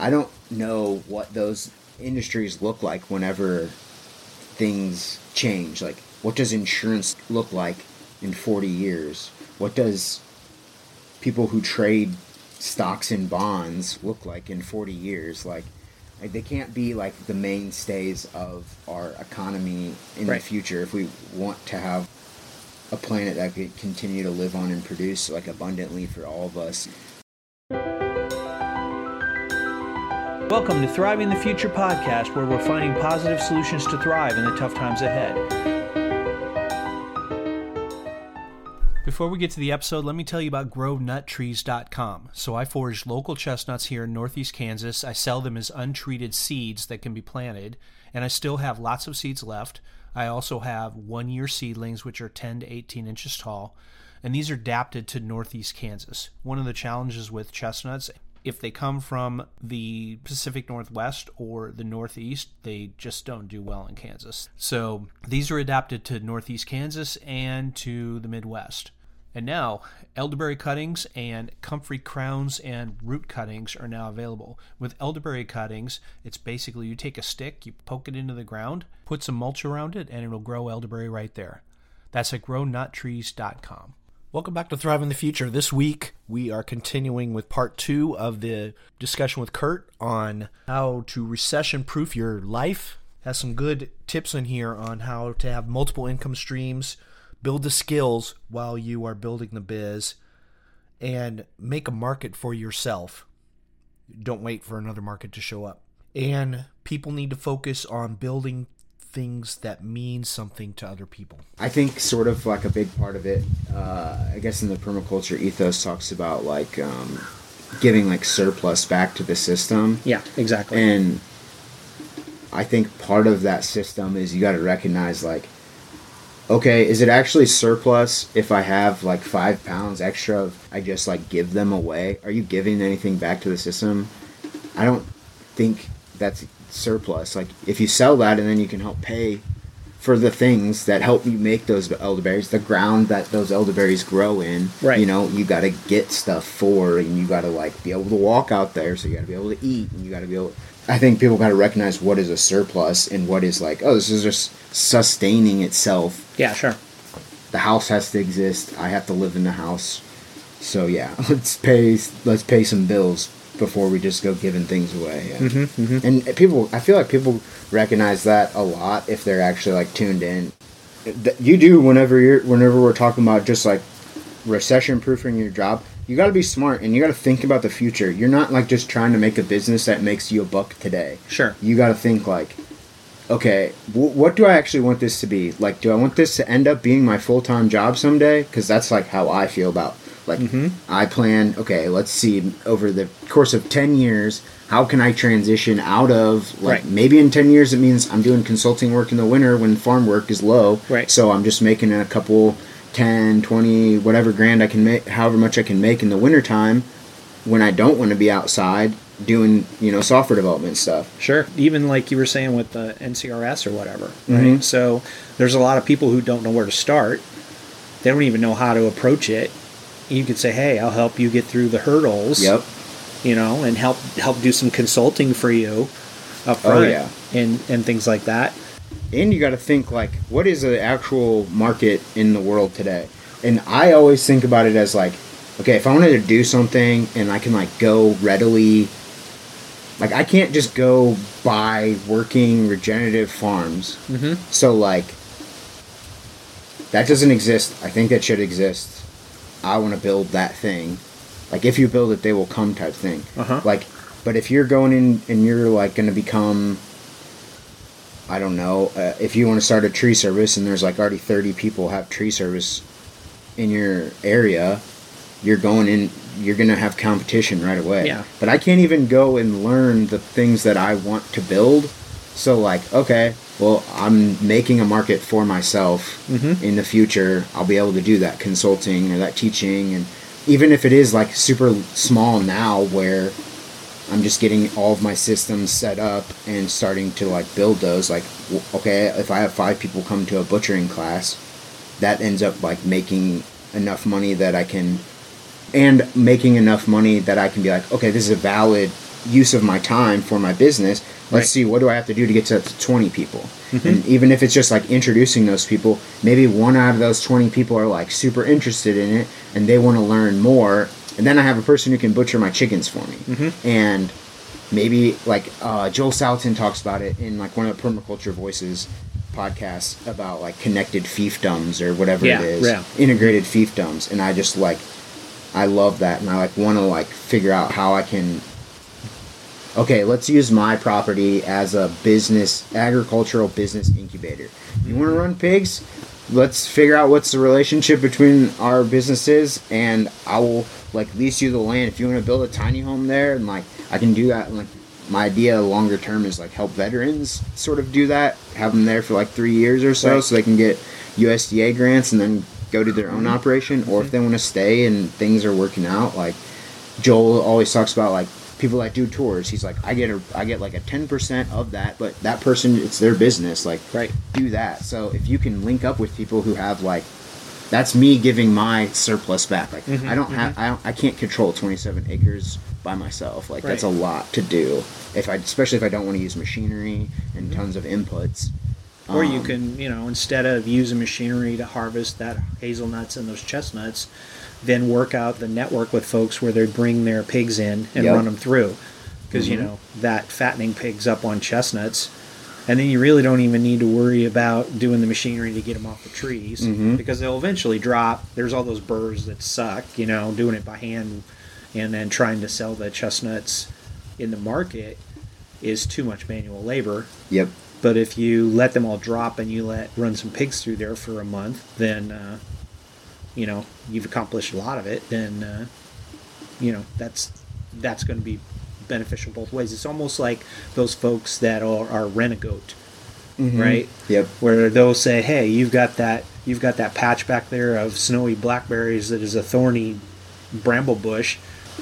I don't know what those industries look like whenever things change. Like, what does insurance look like in 40 years? What does people who trade stocks and bonds look like in 40 years? Like, they can't be like the mainstays of our economy in Right. the future if we want to have a planet that could continue to live on and produce like abundantly for all of us. Welcome to Thriving the Future podcast, where we're finding positive solutions to thrive in the tough times ahead. Before we get to the episode, let me tell you about grownutTrees.com. So, I forage local chestnuts here in northeast Kansas. I sell them as untreated seeds that can be planted, and I still have lots of seeds left. I also have one year seedlings, which are 10 to 18 inches tall, and these are adapted to northeast Kansas. One of the challenges with chestnuts if they come from the Pacific Northwest or the Northeast, they just don't do well in Kansas. So these are adapted to Northeast Kansas and to the Midwest. And now, elderberry cuttings and comfrey crowns and root cuttings are now available. With elderberry cuttings, it's basically you take a stick, you poke it into the ground, put some mulch around it, and it'll grow elderberry right there. That's at grownutTrees.com. Welcome back to Thriving the Future. This week, we are continuing with part two of the discussion with Kurt on how to recession proof your life. Has some good tips in here on how to have multiple income streams, build the skills while you are building the biz, and make a market for yourself. Don't wait for another market to show up. And people need to focus on building things that mean something to other people. I think sort of like a big part of it, uh, I guess in the permaculture ethos talks about like um, giving like surplus back to the system. Yeah, exactly. And I think part of that system is you got to recognize like, okay, is it actually surplus if I have like five pounds extra of I just like give them away? Are you giving anything back to the system? I don't think that's surplus. Like if you sell that and then you can help pay for the things that help you make those elderberries, the ground that those elderberries grow in. Right. You know, you got to get stuff for, and you got to like be able to walk out there. So you got to be able to eat, and you got to be able. I think people got to recognize what is a surplus and what is like, oh, this is just sustaining itself. yeah, sure. The house has to exist. I have to live in the house. So yeah, let's pay. Let's pay some bills before we just go giving things away. Yeah. Mm-hmm, And people, I feel like people recognize that a lot if they're actually like tuned in. You do whenever you're whenever we're talking about just like recession proofing your job. You got to be smart and you got to think about the future. You're not like just trying to make a business that makes you a buck today. Sure. You got to think like, okay, w- what do I actually want this to be? Like, do I want this to end up being my full time job someday? Because that's like how I feel about. Like, I plan. Okay, let's see over the course of ten years, how can I transition out of like Right. maybe in ten years it means I'm doing consulting work in the winter when farm work is low. Right. So I'm just making a couple 10, 20, whatever grand I can make, however much I can make in the wintertime when I don't want to be outside doing, you know, software development stuff. Sure. Even like you were saying with the NCRS or whatever, right? Mhm. So there's a lot of people who don't know where to start. They don't even know how to approach it. You could say, "Hey, I'll help you get through the hurdles." Yep. You know, and help help do some consulting for you up front Oh, yeah. and and things like that. and you got to think like what is the actual market in the world today and i always think about it as like okay if i wanted to do something and i can like go readily like i can't just go buy working regenerative farms Mm-hmm. so like that doesn't exist i think that should exist i want to build that thing like if you build it they will come type thing Uh-huh. like but if you're going in and you're like going to become I don't know uh, if you want to start a tree service and there's like already 30 people have tree service in your area you're going in you're going to have competition right away Yeah. but I can't even go and learn the things that I want to build so like okay well I'm making a market for myself Mhm. in the future I'll be able to do that consulting or that teaching and even if it is like super small now where I'm just getting all of my systems set up and starting to like build those. Like, okay, if I have five people come to a butchering class, that ends up like making enough money that I can, and making enough money that I can be like, okay, this is a valid use of my time for my business. Let's Right. see what do I have to do to get to, to 20 people. And even if it's just like introducing those people, maybe one out of those 20 people are like super interested in it and they want to learn more. And then I have a person who can butcher my chickens for me. And maybe like uh, Joel Salatin talks about it in like one of the Permaculture Voices podcasts about like connected fiefdoms or whatever Yeah, it is, yeah. integrated fiefdoms, and I just like I love that, and I like want to like figure out how I can. Okay, let's use my property as a business, agricultural business incubator. You want to run pigs? Let's figure out what's the relationship between our businesses, and I will like lease you the land if you want to build a tiny home there, and like I can do that. And, like my idea longer term is like help veterans sort of do that, have them there for like three years or so, Right. so they can get USDA grants and then go to their own mm-hmm. operation, or if mm-hmm. they want to stay and things are working out, like Joel always talks about like people that do tours. He's like, I get a, I get like a ten percent of that, but that person, it's their business. Like, Right. do that. So if you can link up with people who have like, that's me giving my surplus back. Like, Mm-hmm, I don't have, I don't, I can't control twenty seven acres by myself. Like, that's a lot to do. If I, especially if I don't want to use machinery and tons of inputs. Or you Um, can, you know, instead of using machinery to harvest that hazelnuts and those chestnuts, then work out the network with folks where they bring their pigs in and Yep. run them through. Because, you Mhm. know, that fattening pigs up on chestnuts. And then you really don't even need to worry about doing the machinery to get them off the trees Mhm. because they'll eventually drop. There's all those burrs that suck, you know, doing it by hand and then trying to sell the chestnuts in the market is too much manual labor. Yep. But if you let them all drop and you let run some pigs through there for a month, then uh, you know you've accomplished a lot of it. Then uh, you know that's that's going to be beneficial both ways. It's almost like those folks that are, are rent-a-goat, Mhm. right? Yep. Where they'll say, "Hey, you've got that you've got that patch back there of snowy blackberries that is a thorny bramble bush.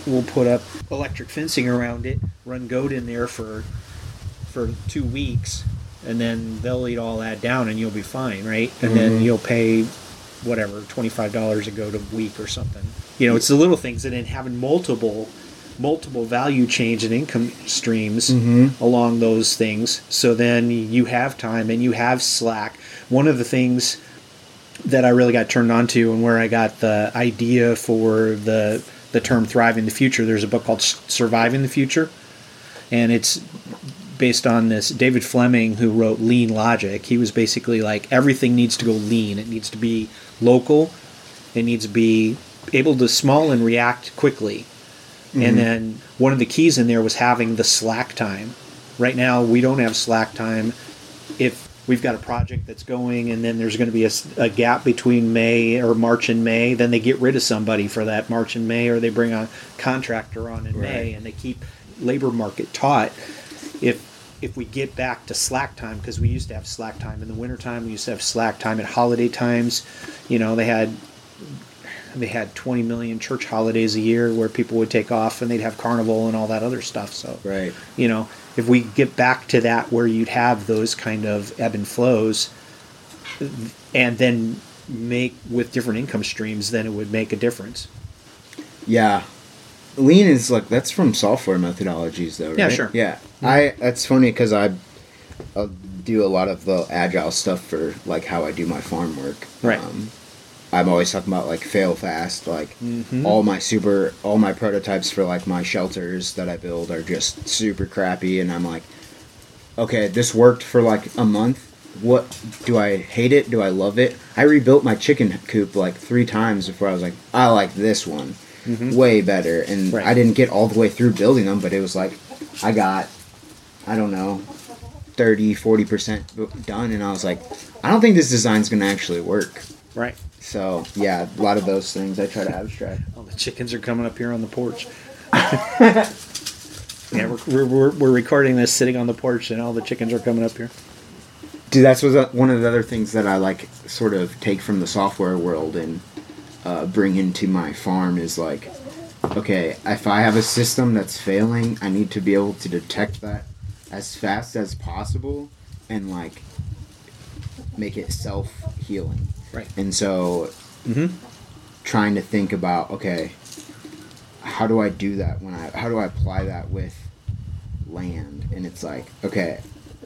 We'll put up electric fencing around it, run goat in there for for two weeks, and then they'll eat all that down, and you'll be fine, right? And then Mhm. you'll pay whatever twenty five dollars a goat a week or something. You know, it's the little things, and then having multiple multiple value change and income streams Mhm. along those things. So then you have time and you have slack. One of the things that I really got turned on to and where I got the idea for the the term thriving the future. There's a book called S- Surviving the Future, and it's based on this David Fleming who wrote Lean Logic. He was basically like everything needs to go lean. It needs to be local. It needs to be able to small and react quickly. And mm-hmm. then one of the keys in there was having the slack time. Right now, we don't have slack time. If we've got a project that's going and then there's going to be a gap between May or March and May, then they get rid of somebody for that March and May, or they bring a contractor on in May and they keep labor market taut. If if we get back to slack time, because we used to have slack time in the wintertime, we used to have slack time at holiday times. You know, they had they had 20 million church holidays a year where people would take off and they'd have carnival and all that other stuff. So, Right. you know, if we get back to that where you'd have those kind of ebb and flows and then make with different income streams, then it would make a difference. Yeah. Lean is like that's from software methodologies though, right? Yeah, sure. Yeah. I that's funny cuz I i do a lot of the agile stuff for like how I do my farm work. Right. Um, I'm always talking about like fail fast, like Mhm. all my super all my prototypes for like my shelters that I build are just super crappy and I'm like okay, this worked for like a month. What do I hate it? Do I love it? I rebuilt my chicken coop like three times before I was like, I like this one Mm-hmm. way better. And Right. I didn't get all the way through building them, but it was like I got, I don't know, 30, 40% done. And I was like, I don't think this design's going to actually work. Right. So, yeah, a lot of those things I try to abstract. Oh, the chickens are coming up here on the porch. yeah, we're, we're, we're, recording this sitting on the porch, and all the chickens are coming up here. Dude, that's what- one of the other things that I like sort of take from the software world and uh, bring into my farm is like, okay, if I have a system that's failing, I need to be able to detect that as fast as possible and like make it self healing. Right. And so Mm-hmm. trying to think about okay, how do I do that when I how do I apply that with land? And it's like okay,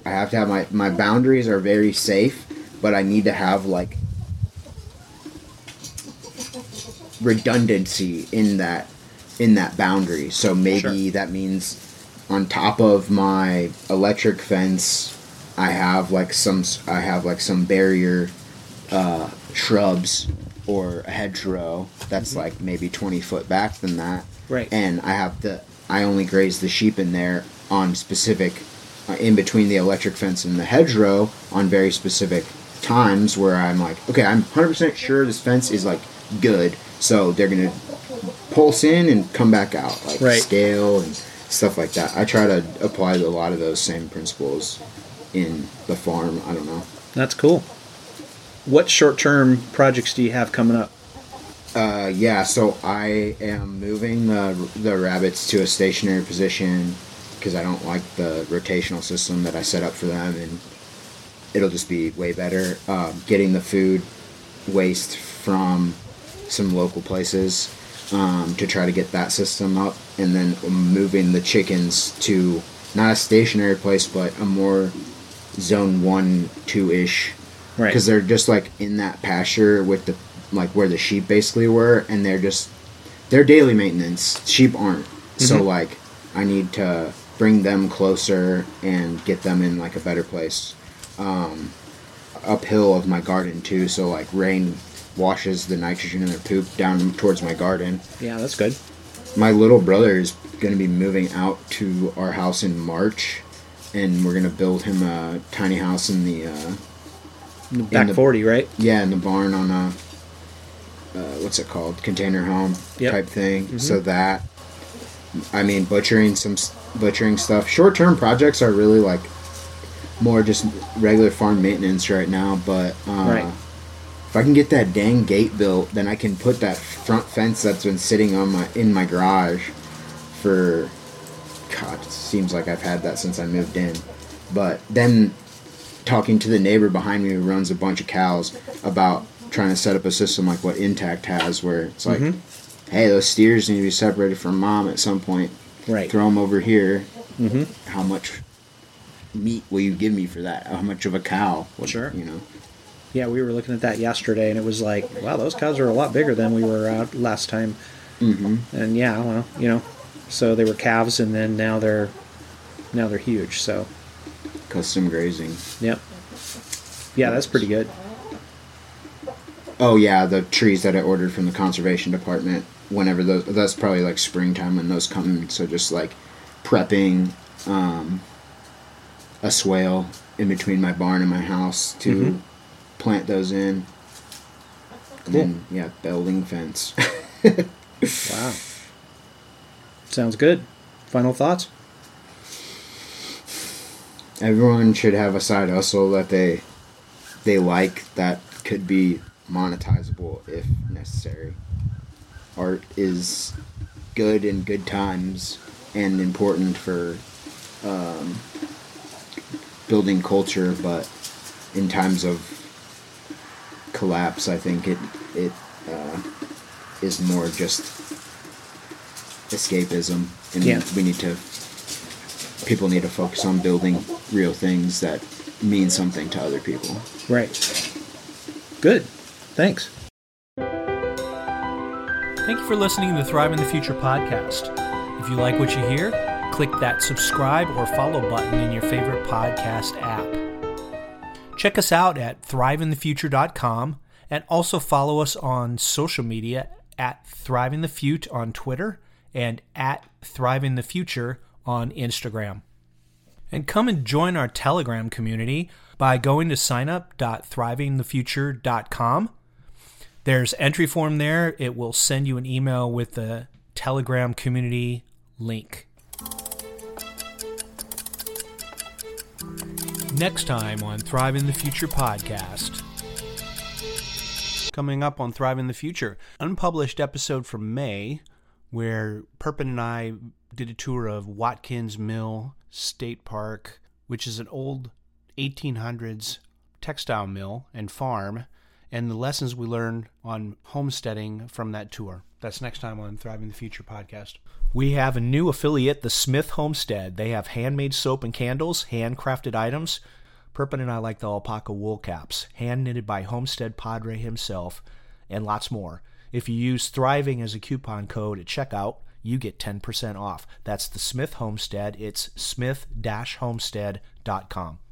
I have to have my my boundaries are very safe, but I need to have like redundancy in that in that boundary. So maybe Sure. that means on top of my electric fence, I have like some I have like some barrier uh, shrubs or a hedgerow that's like maybe 20 foot back than that. Right. And I have the I only graze the sheep in there on specific uh, in between the electric fence and the hedgerow on very specific times where I'm like, okay, I'm 100% sure this fence is like good. So they're going to pulse in and come back out like Right. scale and stuff like that. I try to apply a lot of those same principles in the farm. I don't know. That's cool. What short term projects do you have coming up? Uh, yeah, so I am moving the the rabbits to a stationary position because I don't like the rotational system that I set up for them, and it'll just be way better. Um, getting the food waste from some local places um, to try to get that system up, and then moving the chickens to not a stationary place, but a more zone one two ish Right. because they're just like in that pasture with the like where the sheep basically were and they're just they're daily maintenance. Sheep aren't. So like i need to bring them closer and get them in like a better place. Um uphill of my garden too so like rain washes the nitrogen in their poop down towards my garden Yeah, that's good. my little brother is going to be moving out to our house in march and we're going to build him a tiny house in the uh Back the- 40, right? yeah, in the barn on a uh, what's it called container home Yep. type thing. So that I mean butchering some butchering stuff. Short term projects are really like more just regular farm maintenance right now. But uh, Right. If I can get that dang gate built, then I can put that front fence that's been sitting on my in my garage for God. It seems like I've had that since I moved in. But then talking to the neighbor behind me who runs a bunch of cows about trying to set up a system like what Intact has, where it's like, hey, those steers need to be separated from mom at some point. Right. Throw them over here. Mm-hmm. How much meat will you give me for that? How much of a cow? What- Sure. You know. Yeah, we were looking at that yesterday, and it was like, wow, those cows are a lot bigger than we were out last time. Mm-hmm. And yeah, well, you know, so they were calves, and then now they're now they're huge. So, Custom grazing. yep, yeah, that's pretty good. Oh yeah, the trees that I ordered from the conservation department. Whenever those, that's probably like springtime when those come. So just like prepping um, a swale in between my barn and my house to plant those in. And then yeah, building fence. Wow, sounds good. Final thoughts? Everyone should have a side hustle that they they like that could be monetizable if necessary. Art is good in good times and important for um, building culture, but in times of collapse, I think it it uh, is more just escapism, and Yeah. we need to people need to focus on building real things that mean something to other people. Right. Good. Thanks. Thank you for listening to the Thriving the Future podcast. If you like what you hear, click that subscribe or follow button in your favorite podcast app. Check us out at thrivingthefuture.com and also follow us on social media at thrivingthefute on Twitter and at thrivingthefuture on Instagram. And come and join our Telegram community by going to signup.thrivingthefuture.com. There's entry form there. It will send you an email with the Telegram community link. Next time on Thriving the Future podcast. Coming up on Thriving the Future, unpublished episode from May where Perpin and I did a tour of Watkins Mill State Park, which is an old 1800s textile mill and farm and the lessons we learned on homesteading from that tour. That's next time on Thriving the Future podcast. We have a new affiliate, the Smith Homestead. They have handmade soap and candles, handcrafted items. Perpin and I like the alpaca wool caps, hand knitted by Homestead Padre himself, and lots more. If you use Thriving as a coupon code at checkout, you get 10% off. That's the Smith Homestead. It's smith-homestead.com.